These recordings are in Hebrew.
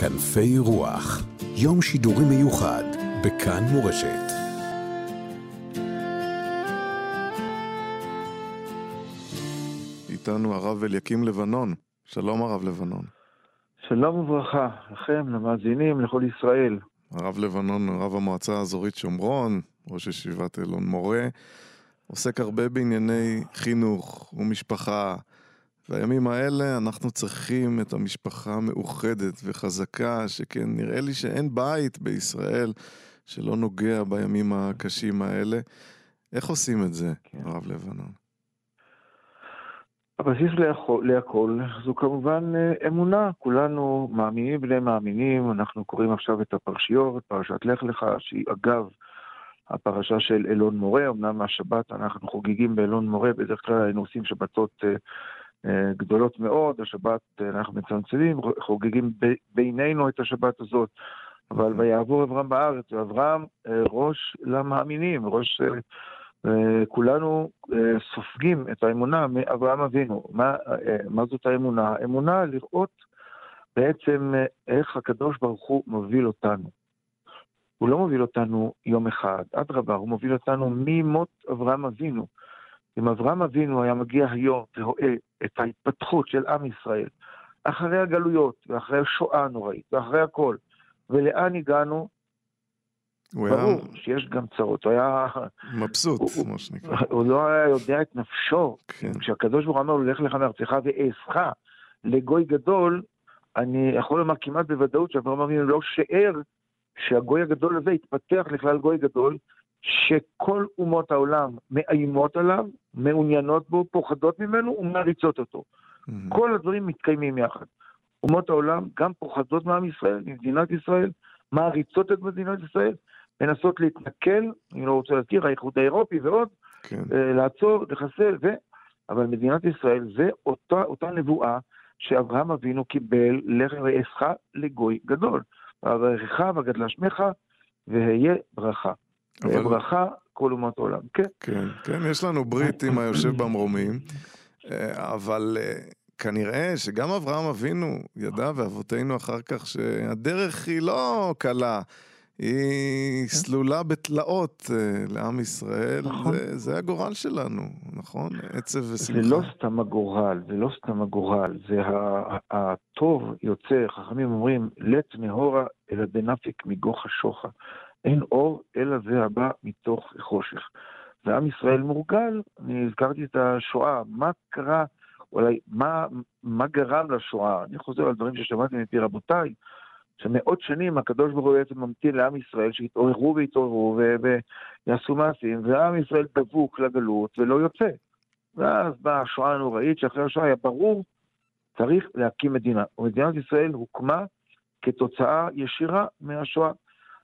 כנפי רוח, יום שידורי מיוחד, בכאן מורשת. איתנו הרב אליקים לבנון. שלום הרב לבנון. שלום וברכה לכם, למאזינים, לכל ישראל. הרב לבנון, רב המועצה האזורית שומרון, ראש ישיבת אלון מורה, עוסק הרבה בענייני חינוך ומשפחה. והימים האלה אנחנו צריכים את המשפחה מאוחדת וחזקה, שכן נראה לי שאין בית בישראל שלא נוגע בימים הקשים האלה. איך עושים את זה, כן. הרב לבנון? הבסיס להכל זו כמובן אה, אמונה, כולנו מאמינים בני מאמינים, אנחנו קוראים עכשיו את הפרשיות, פרשת לך לך, שהיא אגב הפרשה של אלון מורה, אמנם השבת אנחנו חוגגים באלון מורה, בדרך כלל היינו עושים שבתות אה, גדולות מאוד, השבת אנחנו מצמצמים, חוגגים בינינו את השבת הזאת, אבל ויעבור אברהם בארץ, ואברהם ראש למאמינים, ראש... וכולנו אה, סופגים את האמונה מאברהם אבינו. מה, אה, מה זאת האמונה? האמונה לראות בעצם אה, איך הקדוש ברוך הוא מוביל אותנו. הוא לא מוביל אותנו יום אחד, אדרבה, הוא מוביל אותנו ממות אברהם אבינו. אם אברהם אבינו היה מגיע היום ורואה את ההתפתחות של עם ישראל, אחרי הגלויות, ואחרי השואה הנוראית, ואחרי הכל, ולאן הגענו, ברור היה... שיש גם צרות, הוא היה... מבסוט, כמו שנקרא. הוא לא היה יודע את נפשו. כן. כשהקדוש ברוך הוא אמר לו, לך לך מארצך ואעשך לגוי גדול, אני יכול לומר כמעט בוודאות שאברהם אבינו לא שיער שהגוי הגדול הזה יתפתח לכלל גוי גדול, שכל אומות העולם מאיימות עליו, מעוניינות בו, פוחדות ממנו ומעריצות אותו. Mm-hmm. כל הדברים מתקיימים יחד. אומות העולם גם פוחדות מעם ישראל, ממדינת ישראל, מעריצות את מדינת ישראל, מנסות להתנכל, אני לא רוצה להזכיר, האיחוד האירופי ועוד, כן. אה, לעצור, לחסל, ו... אבל מדינת ישראל זה אותה, אותה נבואה שאברהם אבינו קיבל לך ואעשך לגוי גדול. ואברכך וגדלה שמך והיה ברכה. אבל... ברכה כל אומות העולם. כן. כן, כן, יש לנו ברית עם היושב במרומים, אה, אבל אה, כנראה שגם אברהם אבינו ידע ואבותינו אחר כך שהדרך היא לא קלה. היא סלולה בתלאות אה, לעם ישראל, נכון. זה, זה הגורל שלנו, נכון? עצב ושמחה. זה לא סתם הגורל, זה לא סתם הגורל, זה הטוב יוצא, חכמים אומרים, לט נהורה אלא דנפיק מגוך השוחה. אין אור, אלא זה הבא מתוך חושך. ועם ישראל מורגל, אני הזכרתי את השואה, מה קרה, אולי, מה, מה גרם לשואה? אני חוזר על דברים ששמעתי מפי רבותיי. שמאות שנים הקדוש ברוך הוא בעצם ממתין לעם ישראל שיתעוררו ויתעוררו ויעשו מעשים, ועם ישראל דבוק לגלות ולא יוצא. ואז באה השואה הנוראית, שאחרי השואה היה ברור, צריך להקים מדינה. ומדינת ישראל הוקמה כתוצאה ישירה מהשואה.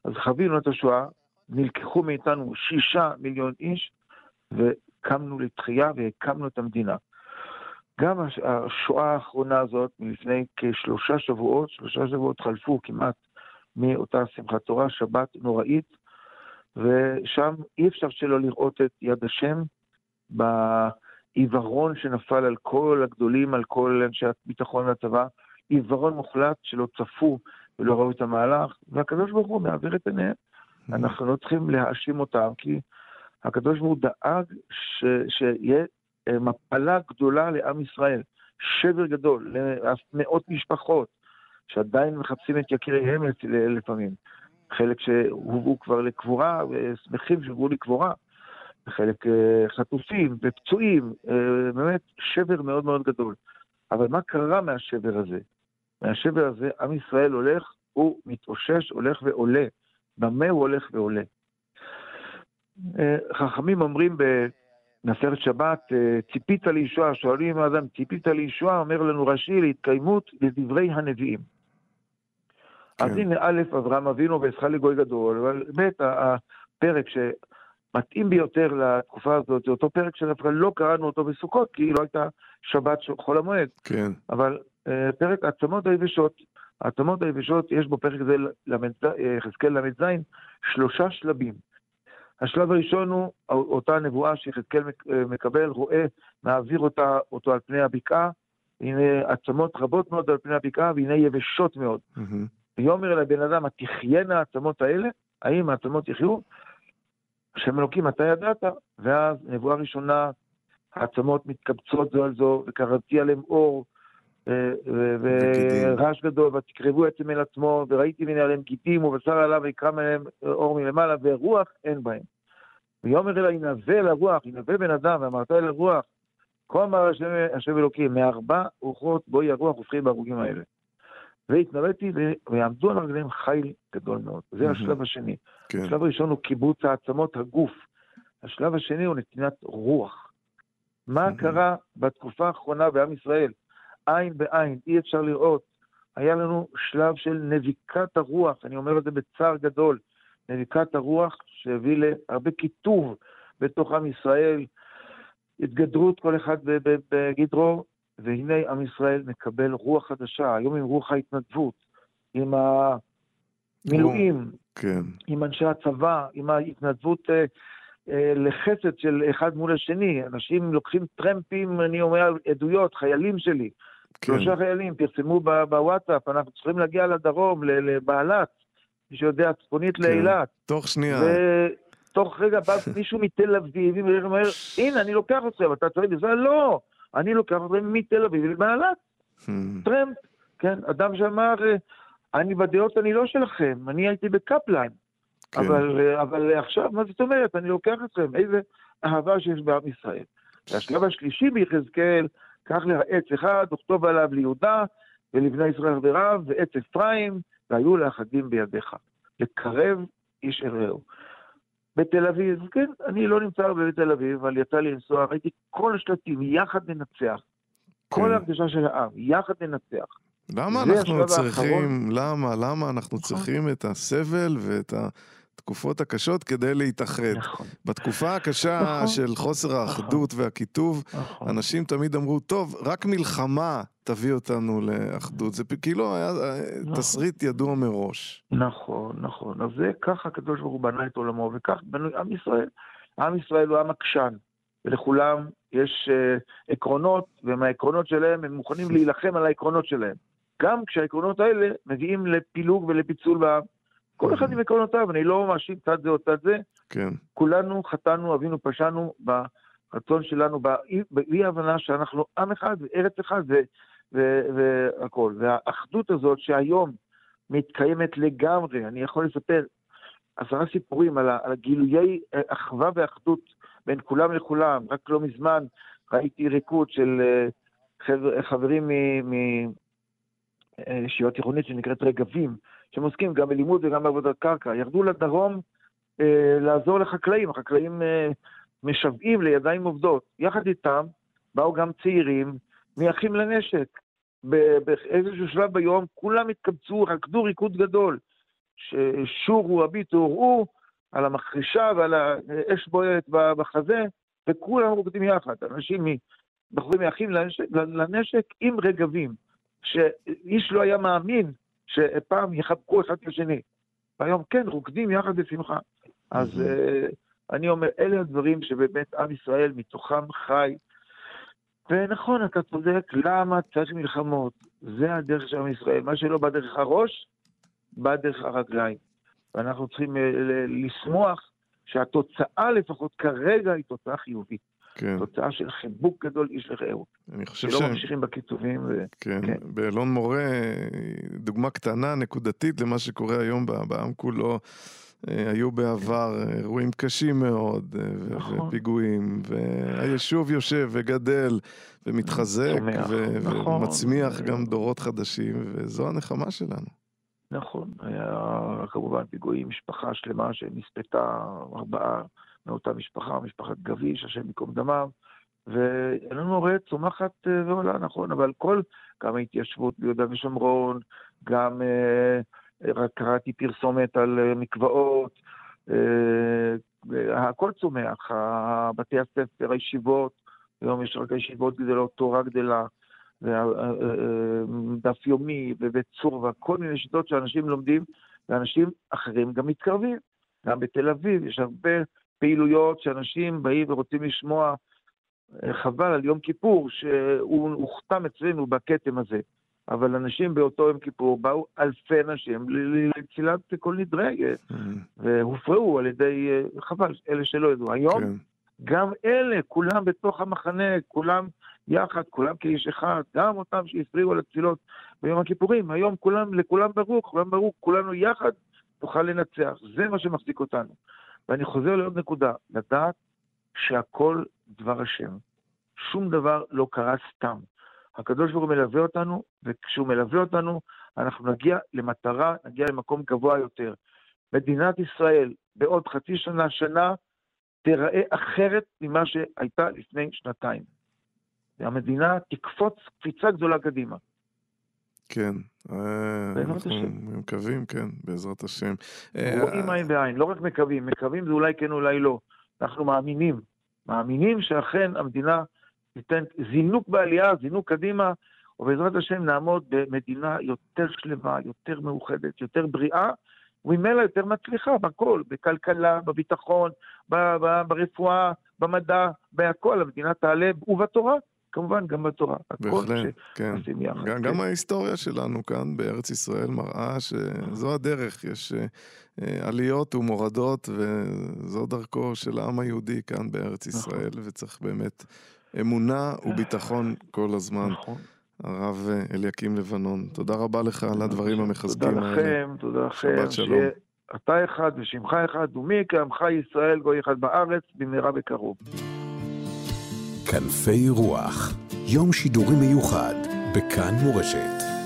אז חווינו את השואה, נלקחו מאיתנו שישה מיליון איש, וקמנו לתחייה והקמנו את המדינה. גם השואה האחרונה הזאת, מלפני כשלושה שבועות, שלושה שבועות חלפו כמעט מאותה שמחת תורה, שבת נוראית, ושם אי אפשר שלא לראות את יד השם בעיוורון שנפל על כל הגדולים, על כל אנשי הביטחון והצבא, עיוורון מוחלט שלא צפו ולא ראו את המהלך, והקדוש ברוך הוא מעביר את עיניהם. Mm-hmm. אנחנו לא צריכים להאשים אותם, כי הקדוש ברוך הוא דאג ש... שיהיה אה, מפלה גדולה לעם ישראל, שבר גדול, למאות משפחות שעדיין מחפשים את יקיריהם לפעמים. חלק שהובאו כבר לקבורה ושמחים שהובאו לקבורה. חלק אה, חטופים ופצועים, אה, באמת שבר מאוד מאוד גדול. אבל מה קרה מהשבר הזה? מהשבר הזה עם ישראל הולך, הוא מתאושש, הולך ועולה. במה הוא הולך ועולה? חכמים אומרים מסרת שבת, אה, ציפית לישועה, שואלים האדם, ציפית לישועה, אומר לנו רש"י, להתקיימות לדברי הנביאים. כן. אז הנה, א', אברהם אבינו ועזך לגוי גדול, אבל ב', הפרק שמתאים ביותר לתקופה הזאת, זה אותו פרק שאף לא קראנו אותו בסוכות, כי לא הייתה שבת של חול המועד. כן. אבל פרק העצמות היבשות, העצמות היבשות, יש בו פרק זה, יחזקאל ל"ז, שלושה שלבים. השלב הראשון הוא אותה נבואה שיחזקאל מקבל, רואה, מעביר אותה, אותו על פני הבקעה, הנה עצמות רבות מאוד על פני הבקעה, והנה יבשות מאוד. Mm-hmm. ויאמר אל הבן אדם, התחיינה העצמות האלה? האם העצמות יחיו? השם אלוקים, אתה ידעת? ואז נבואה ראשונה, העצמות מתקבצות זו על זו, וקראתי עליהם אור, אה, ורעש גדול, ותקרבו עצם אל עצמו, וראיתי מן עליהם גיטים, ובשר עליו ויקרא מהם אור מלמעלה, ורוח אין בהם. ויאמר אלה, ינבא אל הרוח, ינבא בן אדם, ואמרת אל הרוח, כה אמר השם, השם אלוקים, מארבע רוחות בואי הרוח הופכים בהרוגים האלה. והתנבאתי, ויעמדו על רגליהם חיל גדול מאוד. זה השלב השני. כן. השלב הראשון הוא קיבוץ העצמות הגוף. השלב השני הוא נתינת רוח. מה קרה בתקופה האחרונה בעם ישראל? עין בעין, אי אפשר לראות. היה לנו שלב של נביקת הרוח, אני אומר את זה בצער גדול, נביקת הרוח שהביא להרבה קיטוב בתוך עם ישראל, התגדרות כל אחד בגדרו, והנה עם ישראל מקבל רוח חדשה, היום עם רוח ההתנדבות, עם המילואים, כן. עם אנשי הצבא, עם ההתנדבות אה, לחסד של אחד מול השני. אנשים לוקחים טרמפים, אני אומר עדויות, חיילים שלי, כן. שלושה חיילים פרסמו בוואטסאפ, אנחנו צריכים להגיע לדרום, לבעלת, מי שיודע, צפונית כן. לאילת. תוך שנייה. תוך רגע בא מישהו מתל אביב, ואומר, הנה, אני לוקח אתכם, אתה צריך לנסוע? לא, אני לוקח אתכם מתל אביב לבעלת. Hmm. טרמפ, כן, אדם שאמר, אני בדעות אני לא שלכם, אני הייתי בקפלן. כן. אבל, אבל עכשיו, מה זאת אומרת? אני לוקח אתכם, איזה אהבה שיש בעם ישראל. והשלב השלישי ביחזקאל, קח לך עץ אחד, וכתוב עליו ליהודה ולבני ישראל חבריו, ועץ אפרים, והיו לאחדים בידיך. לקרב איש אל רעהו. בתל אביב, כן, אני לא נמצא הרבה בתל אביב, אבל יצא לי לנסוע, ראיתי כל השלטים, יחד ננצח. כל כן. ההרגשה של העם, יחד ננצח. למה אנחנו צריכים, האחרון? למה, למה אנחנו נכון. צריכים את הסבל ואת התקופות הקשות כדי להתאחד? נכון. בתקופה הקשה נכון. של חוסר נכון. האחדות נכון. והקיטוב, נכון. אנשים תמיד אמרו, טוב, רק מלחמה תביא אותנו לאחדות. זה כאילו היה נכון. תסריט ידוע מראש. נכון, נכון. אז זה ככה הקדוש ברוך הוא בנה את עולמו, וכך בנוי עם ישראל. עם ישראל הוא עם עקשן, ולכולם יש uh, עקרונות, ומהעקרונות שלהם הם מוכנים להילחם על העקרונות שלהם. גם כשהעקרונות האלה מביאים לפילוג ולפיצול בעם. כל אחד עם עקרונותיו, אני לא מאשים צד זה או צד זה. כן. כולנו חטאנו, אבינו, פשענו ברצון שלנו, באי הבנה שאנחנו עם אחד וארץ אחד והכול. והאחדות הזאת שהיום מתקיימת לגמרי, אני יכול לספר עשרה סיפורים על, על הגילויי אחווה ואחדות בין כולם לכולם. רק לא מזמן ראיתי ריקוד של אה, חבר, חברים מישיבה תיכונית שנקראת רגבים, שהם עוסקים גם בלימוד וגם בעבודת קרקע. ירדו לדרום אה, לעזור לחקלאים, החקלאים אה, משוועים לידיים עובדות. יחד איתם באו גם צעירים מאחים לנשק. באיזשהו שלב ביום כולם התקבצו, רקדו ריקוד גדול. ששורו הביטו וראו על המחרישה ועל האש בוערת בחזה, וכולם רוקדים יחד. אנשים בחורים מאחים לנשק, לנשק עם רגבים, שאיש לא היה מאמין שפעם יחבקו אחד את השני. והיום כן, רוקדים יחד בשמחה. אז uh, אני אומר, אלה הדברים שבאמת עם ישראל מתוכם חי. ונכון, אתה צודק, למה צריך מלחמות? זה הדרך של עם ישראל. מה שלא בא דרך הראש, בא דרך הרגליים. ואנחנו צריכים uh, לשמוח שהתוצאה לפחות כרגע היא תוצאה חיובית. כן. תוצאה של חיבוק גדול איש לרעהו. אני חושב ש... שלא ממשיכים בכיתובים. ו... כן, כן. באלון מורה, דוגמה קטנה, נקודתית למה שקורה היום בעם כולו. אה, היו בעבר אירועים קשים מאוד, אה, נכון. ופיגועים, והיישוב יושב וגדל ומתחזק ו- נכון. ומצמיח גם דורות חדשים, וזו הנחמה שלנו. נכון, היה כמובן פיגועים, משפחה שלמה שנספתה, ארבעה מאותה משפחה, משפחת גביש, השם ייקום דמם, ואין לנו ראה צומחת אה, ועולה, נכון, אבל כל, גם ההתיישבות ביהודה ושומרון, גם אה, רק קראתי פרסומת על אה, מקוואות, הכל צומח, בתי הספר, הישיבות, היום יש רק הישיבות גדלות, תורה גדלה, דף יומי ובית צור, וכל מיני שיטות שאנשים לומדים, ואנשים אחרים גם מתקרבים. גם בתל אביב יש הרבה פעילויות שאנשים באים ורוצים לשמוע, אה, חבל על יום כיפור, שהוא הוכתם אצלנו בכתם הזה. אבל אנשים באותו יום כיפור באו אלפי אנשים לתפילת כל נדרי, Mm, והופרעו על ידי, אה, חבל, אלה שלא ידעו. היום כן, גם אלה, כולם בתוך המחנה, כולם יחד, כולם כאיש אחד, גם אותם שהפריעו לתפילות ביום הכיפורים, היום כולם, לכולם ברור, כולם ברור, כולנו יחד נוכל לנצח. זה מה שמחזיק אותנו. ואני חוזר לעוד נקודה, לדעת שהכל דבר השם. שום דבר לא קרה סתם. הקדוש ברוך הוא מלווה אותנו, וכשהוא מלווה אותנו, אנחנו נגיע למטרה, נגיע למקום גבוה יותר. מדינת ישראל בעוד חצי שנה, שנה, תיראה אחרת ממה שהייתה לפני שנתיים. והמדינה תקפוץ קפיצה גדולה קדימה. כן. אה, אנחנו השם. מקווים, כן, בעזרת השם. אה, רואים עין בעין, לא רק מקווים, מקווים זה אולי כן אולי לא. אנחנו מאמינים, מאמינים שאכן המדינה תיתן זינוק בעלייה, זינוק קדימה, ובעזרת השם נעמוד במדינה יותר שלמה, יותר מאוחדת, יותר בריאה, וממילא יותר מצליחה בכל, בכלכלה, בביטחון, ברפואה, במדע, בהכל, המדינה תעלה, ובתורה, כמובן גם בתורה. הכל בהחלט, כן. יחד. גם, כן. גם ההיסטוריה שלנו כאן בארץ ישראל מראה שזו הדרך, יש אה, אה, עליות ומורדות וזו דרכו של העם היהודי כאן בארץ נכון. ישראל וצריך באמת אמונה וביטחון כל הזמן. נכון. הרב אה, אליקים לבנון, תודה רבה לך על הדברים תודה המחזקים האלה. לכם, תודה לכם. שבת שלום. אתה אחד ושמך אחד, ומי כעמך ישראל גוי אחד בארץ, במהרה בקרוב. כנפי רוח, יום שידורי מיוחד בכאן מורשת.